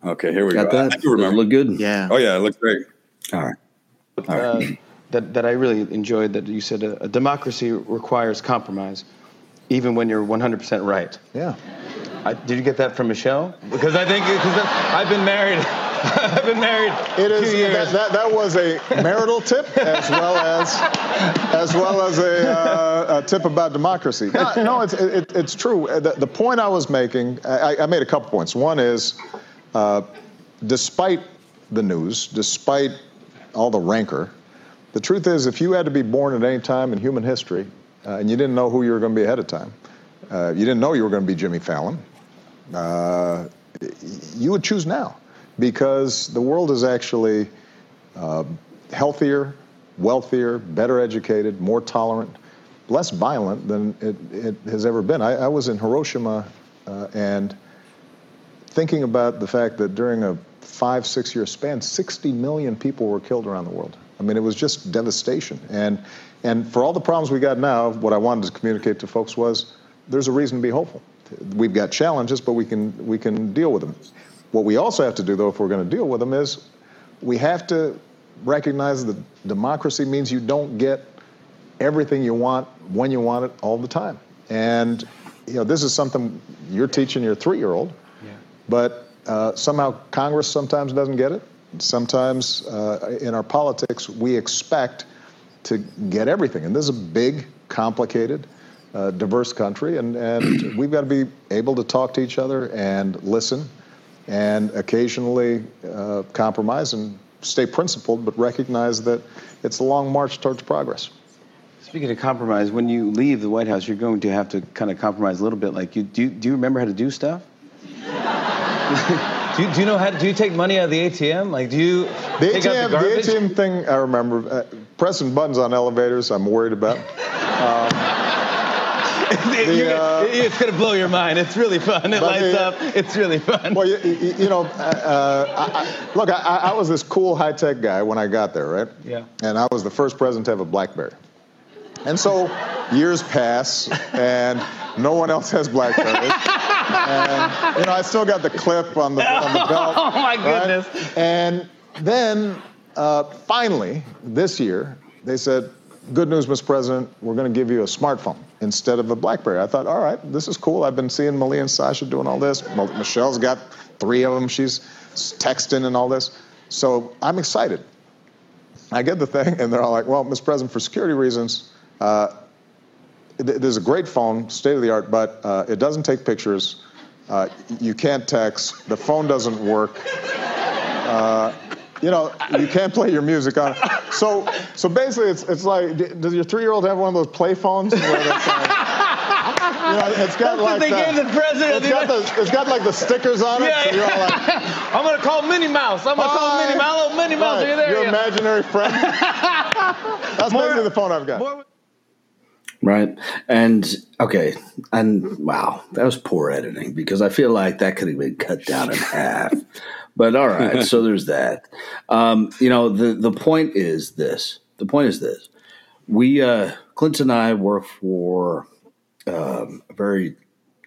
Okay, here we Got go. That? I remember. look good? Yeah. Oh, yeah, it looks great. All right. All right. Uh, that, that I really enjoyed that you said a, a democracy requires compromise, even when you're 100% right. Yeah. I, did you get that from Michelle? Because I think because I've been married. [LAUGHS] I've been married. It is that, that, that, was a marital tip as well as as well as a, uh, a tip about democracy. No, no it's it, it's true. The, the, point I was making, I, I, made a couple points. One is, uh, despite the news, despite all the rancor, the truth is, if you had to be born at any time in human history, uh, and you didn't know who you were going to be ahead of time, uh, you didn't know you were going to be Jimmy Fallon, uh, you would choose now because the world is actually uh, healthier, wealthier, better educated, more tolerant, less violent than it, it has ever been. I, I was in Hiroshima uh, and thinking about the fact that during a five, six year span, 60 million people were killed around the world. I mean, it was just devastation. And, and for all the problems we got now, what I wanted to communicate to folks was there's a reason to be hopeful. We've got challenges, but we can, we can deal with them. What we also have to do, though, if we're going to deal with them, is we have to recognize that democracy means you don't get everything you want when you want it all the time. And you know, this is something you're teaching your three-year-old. Yeah. but uh, somehow Congress sometimes doesn't get it. Sometimes uh, in our politics, we expect to get everything. And this is a big, complicated, uh, diverse country, and, and [CLEARS THROAT] we've got to be able to talk to each other and listen and occasionally uh, compromise and stay principled, but recognize that it's a long march towards progress. Speaking of compromise, when you leave the White House, you're going to have to kind of compromise a little bit. Like, you, do, you, do you remember how to do stuff? [LAUGHS] do, you, do you know how to, do you take money out of the ATM? Like, do you the ATM, the, the, ATM thing, I remember. Uh, pressing buttons on elevators, I'm worried about. Um, [LAUGHS] the, uh, it's going to blow your mind. It's really fun. It lights the, up. It's really fun. Well, you, you know, uh, I, I, look, I, I, was this cool high tech guy when I got there, right? Yeah. And I was the first president to have a BlackBerry. And so years pass, and no one else has BlackBerries. [LAUGHS] and you know, I still got the clip on the on the belt. [LAUGHS] Oh my goodness! Right? And then uh, finally, this year, they said, "Good news, Mr. President. We're going to give you a smartphone." instead of a BlackBerry. I thought, all right, this is cool. I've been seeing Malia and Sasha doing all this. Michelle's got three of them. She's texting and all this. So I'm excited. I get the thing, and they're all like, well, Mr. President, for security reasons, uh, there's a great phone, state of the art, but uh, it doesn't take pictures. Uh, you can't text. The phone doesn't work. You know, you can't play your music on. it. So, so basically, it's it's like, does your three-year-old have one of those play phones? Where you know, it's got That's like they the, gave the president. It's got, the, it's got like the stickers on it. Yeah, so you're all like, [LAUGHS] I'm gonna call Minnie Mouse. I'm gonna call Minnie Mouse. Hello, Minnie Mouse. Right, Are you there? Your yeah. imaginary friend. [LAUGHS] That's More, basically the phone I've got. More, Right. And okay. And wow, that was poor editing because I feel like that could have been cut down in half. But all right, so [LAUGHS] there's that. Um, you know, the the point is this. The point is this. We uh Clinton and I work for um, a very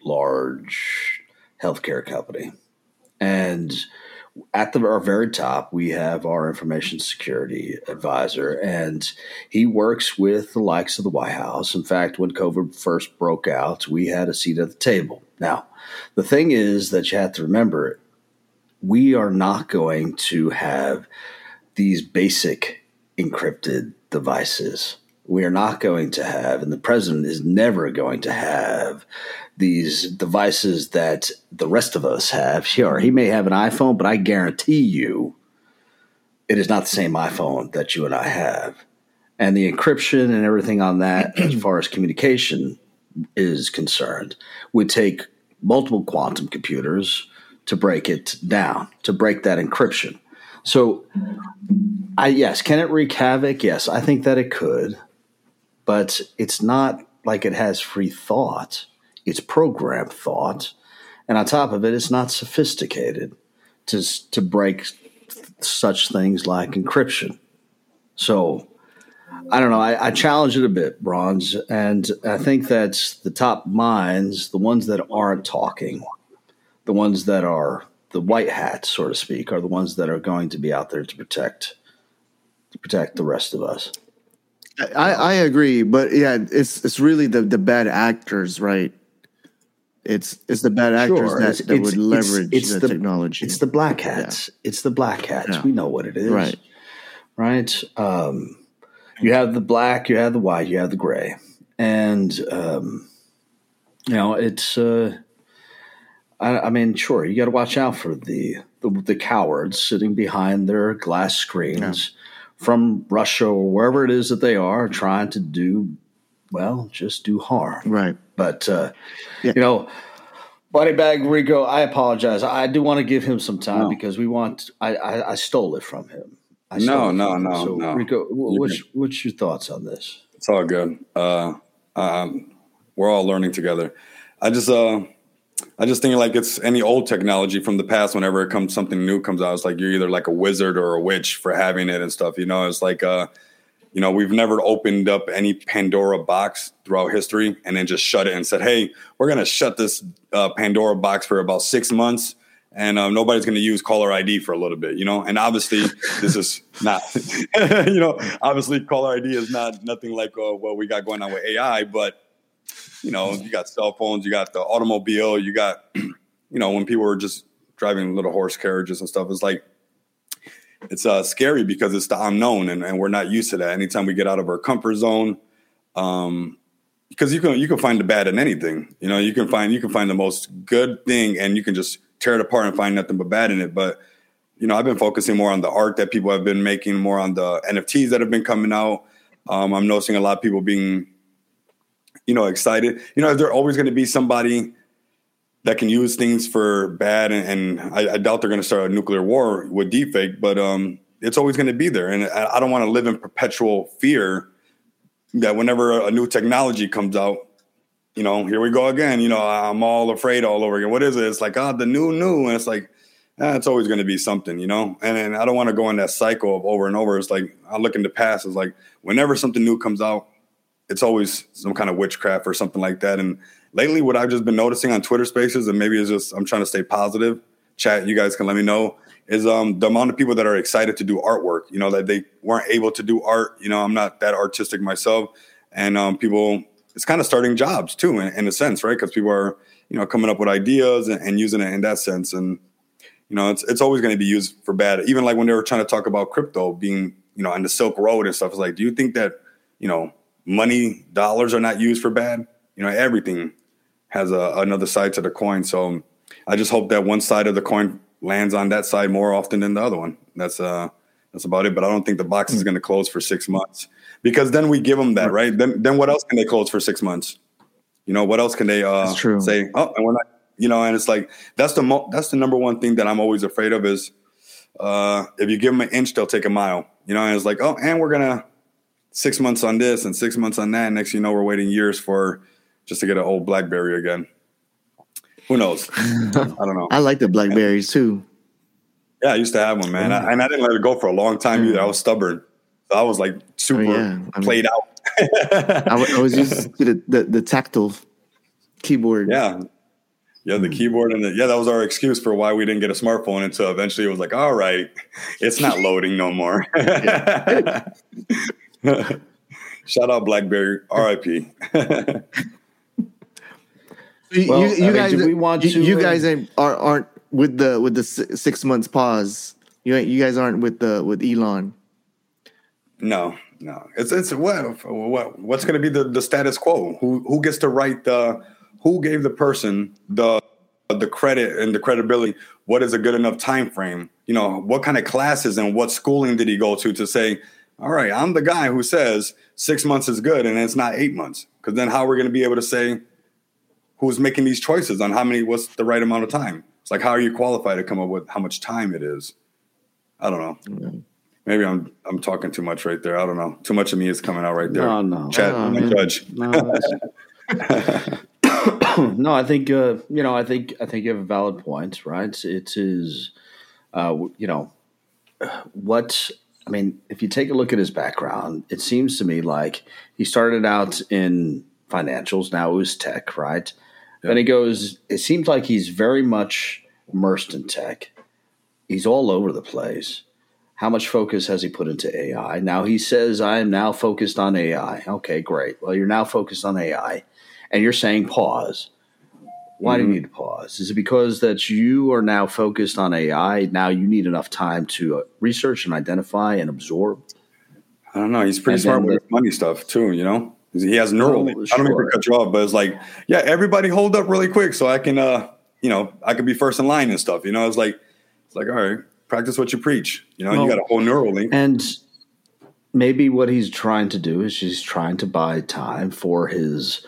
large healthcare company. And at the our very top, we have our information security advisor, and he works with the likes of the White House. In fact, when COVID first broke out, we had a seat at the table. Now, the thing is that you have to remember we are not going to have these basic encrypted devices. We are not going to have, and the president is never going to have these devices that the rest of us have. Sure, he may have an iPhone, but I guarantee you it is not the same iPhone that you and I have. And the encryption and everything on that, as [CLEARS THROAT] far as communication is concerned, would take multiple quantum computers to break it down, to break that encryption. So, I yes, can it wreak havoc? Yes, I think that it could, but it's not like it has free thought. It's programmed thought, and on top of it, it's not sophisticated to to break such things like encryption. So, I don't know. I, I challenge it a bit, Bronze, and I think that the top minds, the ones that aren't talking, the ones that are the white hats, so to speak, are the ones that are going to be out there to protect to protect the rest of us. I, I agree, but yeah, it's it's really the, the bad actors, right? It's it's the bad actors Sure, that, it's- that it's- would leverage it's- the, the- technology. It's the black hats. It's the black hats. Yeah. We know what it is. Right. Right. Um, you have the black, you have the white, you have the gray. And, um, you know, it's, uh, I, I mean, sure, you got to watch out for the, the, the cowards sitting behind their glass screens from Russia or wherever it is that they are trying to do, well, just do harm. right. But uh, Yeah. you know, Body Bag Rico, I apologize. I do want to give him some time No. because we want. I, I, I stole it from him. I No, stole no, him. no, So no. Rico, what's what's your thoughts on this? It's all good. Uh, um, we're all learning together. I just, uh, I just think like it's any old technology from the past. Whenever it comes, something new comes out, it's like you're either like a wizard or a witch for having it and stuff. You know, it's like, uh, you know, we've never opened up any Pandora box throughout history and then just shut it and said, "Hey, we're gonna shut this uh, Pandora box for about six months." And um, nobody's going to use caller ID for a little bit, you know. And obviously, this is not, [LAUGHS] you know, obviously caller ID is not nothing like uh, what we got going on with AI. But you know, you got cell phones, you got the automobile, you got, [CLEARS THROAT] you know, when people were just driving little horse carriages and stuff. It's like it's uh, scary because it's the unknown and, and we're not used to that. Anytime we get out of our comfort zone, um, because you can you can find the bad in anything. You know, you can find you can find the most good thing and you can just tear it apart and find nothing but bad in it. But you know, I've been focusing more on the art that people have been making, more on the NFTs that have been coming out. Um, I'm noticing a lot of people being, you know, excited. You know, there's always going to be somebody that can use things for bad, and, and I, I, doubt they're going to start a nuclear war with deepfake, but um, it's always going to be there, and I, I don't want to live in perpetual fear that whenever a new technology comes out, you know, here we go again. You know, I'm all afraid all over again. What is it? It's like, oh, the new, new. And it's like, eh, it's always going to be something, you know? And, and I don't want to go in that cycle of over and over. It's like, I look in the past, it's like, whenever something new comes out, it's always some kind of witchcraft or something like that. And lately, what I've just been noticing on Twitter spaces, and maybe it's just, I'm trying to stay positive. Chat, you guys can let me know is um, the amount of people that are excited to do artwork. You know that they weren't able to do art. You know, I'm not that artistic myself, and um, people it's kind of starting jobs too in, in a sense right because people are you know coming up with ideas and, and, using it in that sense and you know it's, it's always going to be used for bad even like when they were trying to talk about crypto being you know on the silk road and stuff it's like do you think that you know money dollars are not used for bad you know everything has a, another side to the coin so i just hope that one side of the coin lands on that side more often than the other one that's uh that's about it but i don't think the box is hmm. going to close for six months because then we give them that, right? Then then what else can they close for six months? You know, what else can they uh, say? Oh, and we're not, you know, and it's like that's the mo- that's the number one thing that I'm always afraid of is uh, if you give them an inch, they'll take a mile. You know, and it's like, oh, and we're gonna six months on this and six months on that. Next, you know, we're waiting years for just to get an old BlackBerry again. Who knows? [LAUGHS] I don't know. I like the Blackberries too. Yeah, I used to have one, man, I, and I didn't let it go for a long time either. I mm. was stubborn. So I was like super oh, yeah. I mean, played out. I, was used to the, the, the tactile keyboard. Yeah. Yeah, the mm. keyboard and the, yeah, that was our excuse for why we didn't get a smartphone until eventually it was like, all right, it's not loading no more. [LAUGHS] [LAUGHS] [LAUGHS] Shout out BlackBerry, RIP. [LAUGHS] you, well, you, you guys, mean, we want you, to, you guys uh, are, aren't with the with the six months pause. You you guys aren't with the with Elon. No, no. It's it's what what what's going to be the, the status quo? Who who gets to write the who gave the person the the credit and the credibility? What is a good enough time frame? You know, what kind of classes and what schooling did he go to to say, all right, I'm the guy who says six months is good and it's not eight months? Because then how are we going to be able to say who's making these choices on how many what's the right amount of time? It's like how are you qualified to come up with how much time it is? I don't know. Mm-hmm. Maybe I'm I'm talking too much right there. I don't know. Too much of me is coming out right there. No, no, Chad, no, judge. No, [COUGHS] no, I think uh, you know. I think I think you have a valid point, right? It is, uh, you know, what I mean. If you take a look at his background, it seems to me like he started out in financials. Now it was tech, right? Yep. Then he goes. It seems like he's very much immersed in tech. He's all over the place how much focus has he put into AI? Now he says, I am now focused on AI. Okay, great. Well, you're now focused on AI and you're saying pause. Why mm-hmm. do you mm-hmm. need to pause? Is it because that you are now focused on AI? Now you need enough time to uh, research and identify and absorb? I don't know. He's pretty and smart with the, money stuff too, you know? He has neural. Oh, sure. I don't mean to cut you off, but it's like, yeah, everybody hold up really quick so I can, uh, you know, I could be first in line and stuff. You know, it's like, it's like, all right, practice what you preach. You know, well, you got a whole Neuralink. And maybe what he's trying to do is he's trying to buy time for his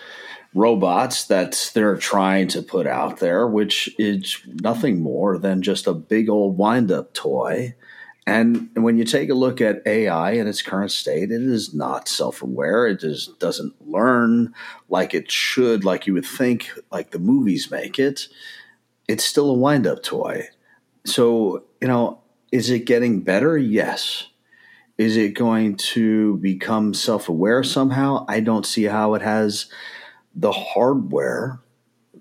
robots that they're trying to put out there, which is nothing more than just a big old wind up toy. And when you take a look at AI in its current state, it is not self aware. It just doesn't learn like it should, like you would think, like the movies make it. It's still a wind up toy. So, you know, is it getting better? Yes. Is it going to become self aware somehow? I don't see how it has the hardware,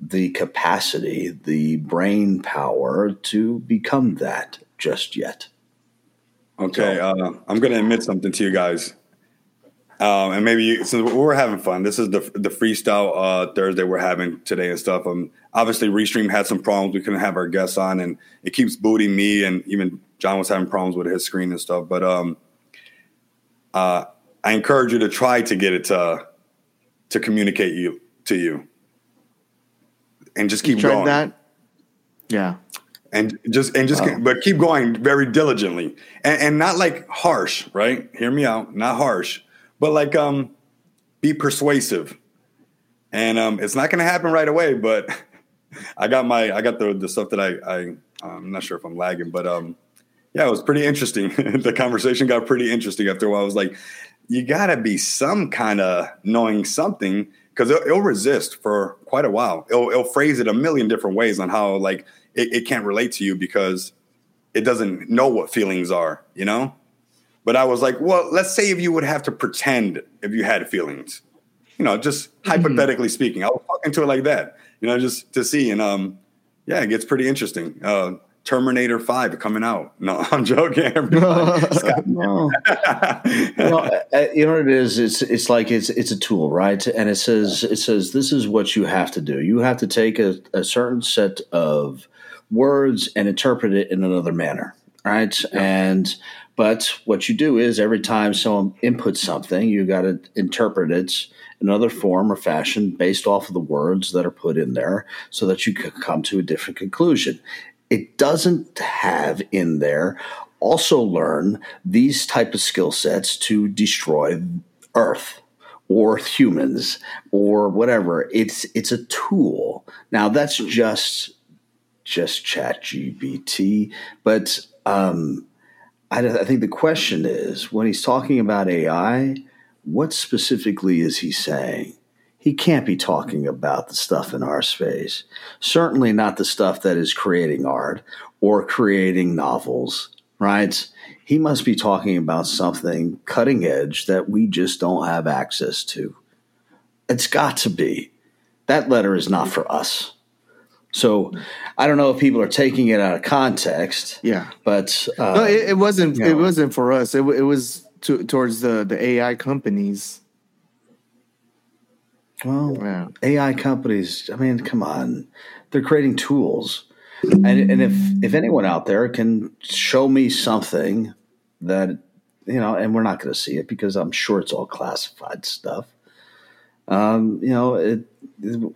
the capacity, the brain power to become that just yet. Okay. So, uh, I'm going to admit something to you guys. Um, and maybe since we're having fun, this is the the freestyle uh, Thursday we're having today and stuff. Um, obviously, Restream had some problems. We couldn't have our guests on, and it keeps booting me. And even John was having problems with his screen and stuff. But um, uh, I encourage you to try to get it to to communicate you to you, and just keep going. that? Yeah. and just and just but keep going very diligently. And, and not like harsh right? Hear me out. Not harsh. But like um be persuasive. And um it's not gonna happen right away but [LAUGHS] i got my i got the the stuff that i i i'm not sure if i'm lagging but um yeah it was pretty interesting. [LAUGHS] The conversation got pretty interesting after a while. I was like you gotta be some kind of knowing something because it'll, it'll resist for quite a while. It'll, it'll phrase it a million different ways on how like it, it can't relate to you because it doesn't know what feelings are you know? But i was like well let's say if you would have to pretend if you had feelings. You know just hypothetically speaking i was talking to it like that you know just to see and um yeah it gets pretty interesting. Uh terminator 5 coming out no [LAUGHS] i'm joking. [LAUGHS] No. you, [LAUGHS] know, uh, you know what it is? It's it's like it's it's a tool, right? And it says it says this is what you have to do. You have to take a, a certain set of words and interpret it in another manner, right? And but what you do is every time someone inputs something, you got to interpret it in another form or fashion based off of the words that are put in there, so that you can come to a different conclusion. It doesn't have in there also learn these type of skill sets to destroy earth or humans or whatever. It's it's a tool. Now that's just just chat gpt but um I, I think the question is when he's talking about ai what specifically is he saying he can't be talking about the stuff in our space certainly not the stuff that is creating art or creating novels right? He must be talking about something cutting edge that we just don't have access to. It's got to be. That letter is not for us. So I don't know if people are taking it out of context. Yeah. But uh, No, it, it wasn't. you It wasn't for us. It, it was to, towards the the AI companies. Well, Yeah. AI companies, I mean, come on. They're creating tools. And, and if, if anyone out there can show me something that, you know, and we're not going to see it because I'm sure it's all classified stuff. Um, you know, it,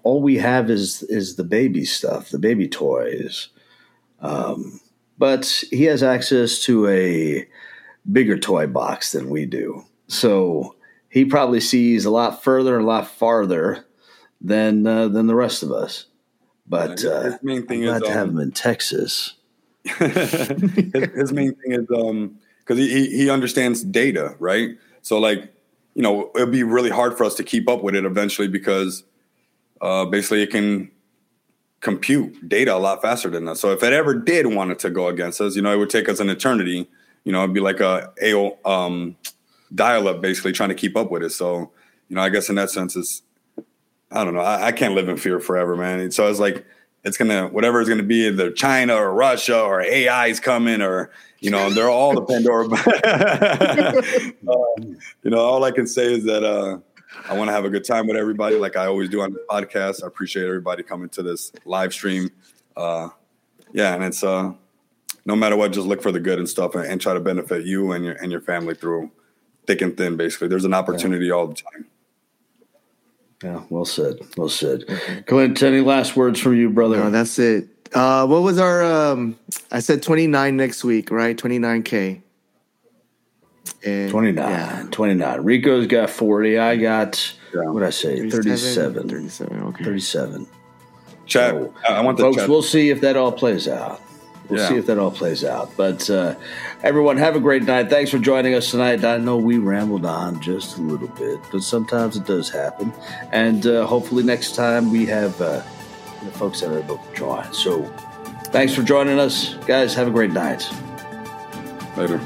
all we have is is the baby stuff, the baby toys. Um, but he has access to a bigger toy box than we do, so he probably sees a lot further, and a lot farther than uh, than the rest of us. But His uh, main I'm thing glad is to have um, him in Texas. [LAUGHS] his, his main thing is um because he, he he understands data, right? So like, you know, it'd be really hard for us to keep up with it eventually because uh basically it can compute data a lot faster than us. So if it ever did want it to go against us, you know, it would take us an eternity. You know, it'd be like a AOL um dial up basically trying to keep up with it. So, you know, I guess in that sense it's I don't know. I, I can't live in fear forever, man. And so it's like it's gonna whatever it's gonna be, either China or Russia or AI is coming or you know, they're all the Pandora. [LAUGHS] uh, you know, all I can say is that uh, I want to have a good time with everybody, like I always do on the podcast. I appreciate everybody coming to this live stream. Uh, yeah, and it's uh, no matter what, just look for the good and stuff, and, and try to benefit you and your and your family through thick and thin. Basically, there's an opportunity all the time. Yeah, well said. Well said. Clint, any last words from you, brother? No, that's it. Uh, what was our? Um, I said twenty nine next week, right? Twenty nine k. 29, 29. Rico's got 40. I got, Yeah. what did I say? 37. 37. Okay. 37. Chat. So, I I want the Folks, chat. we'll see if that all plays out. We'll Yeah. see if that all plays out. But uh, everyone, have a great night. Thanks for joining us tonight. I know we rambled on just a little bit, but sometimes it does happen. And uh, hopefully next time we have uh, the folks that are able to join. So thanks for joining us. Guys, have a great night. Later.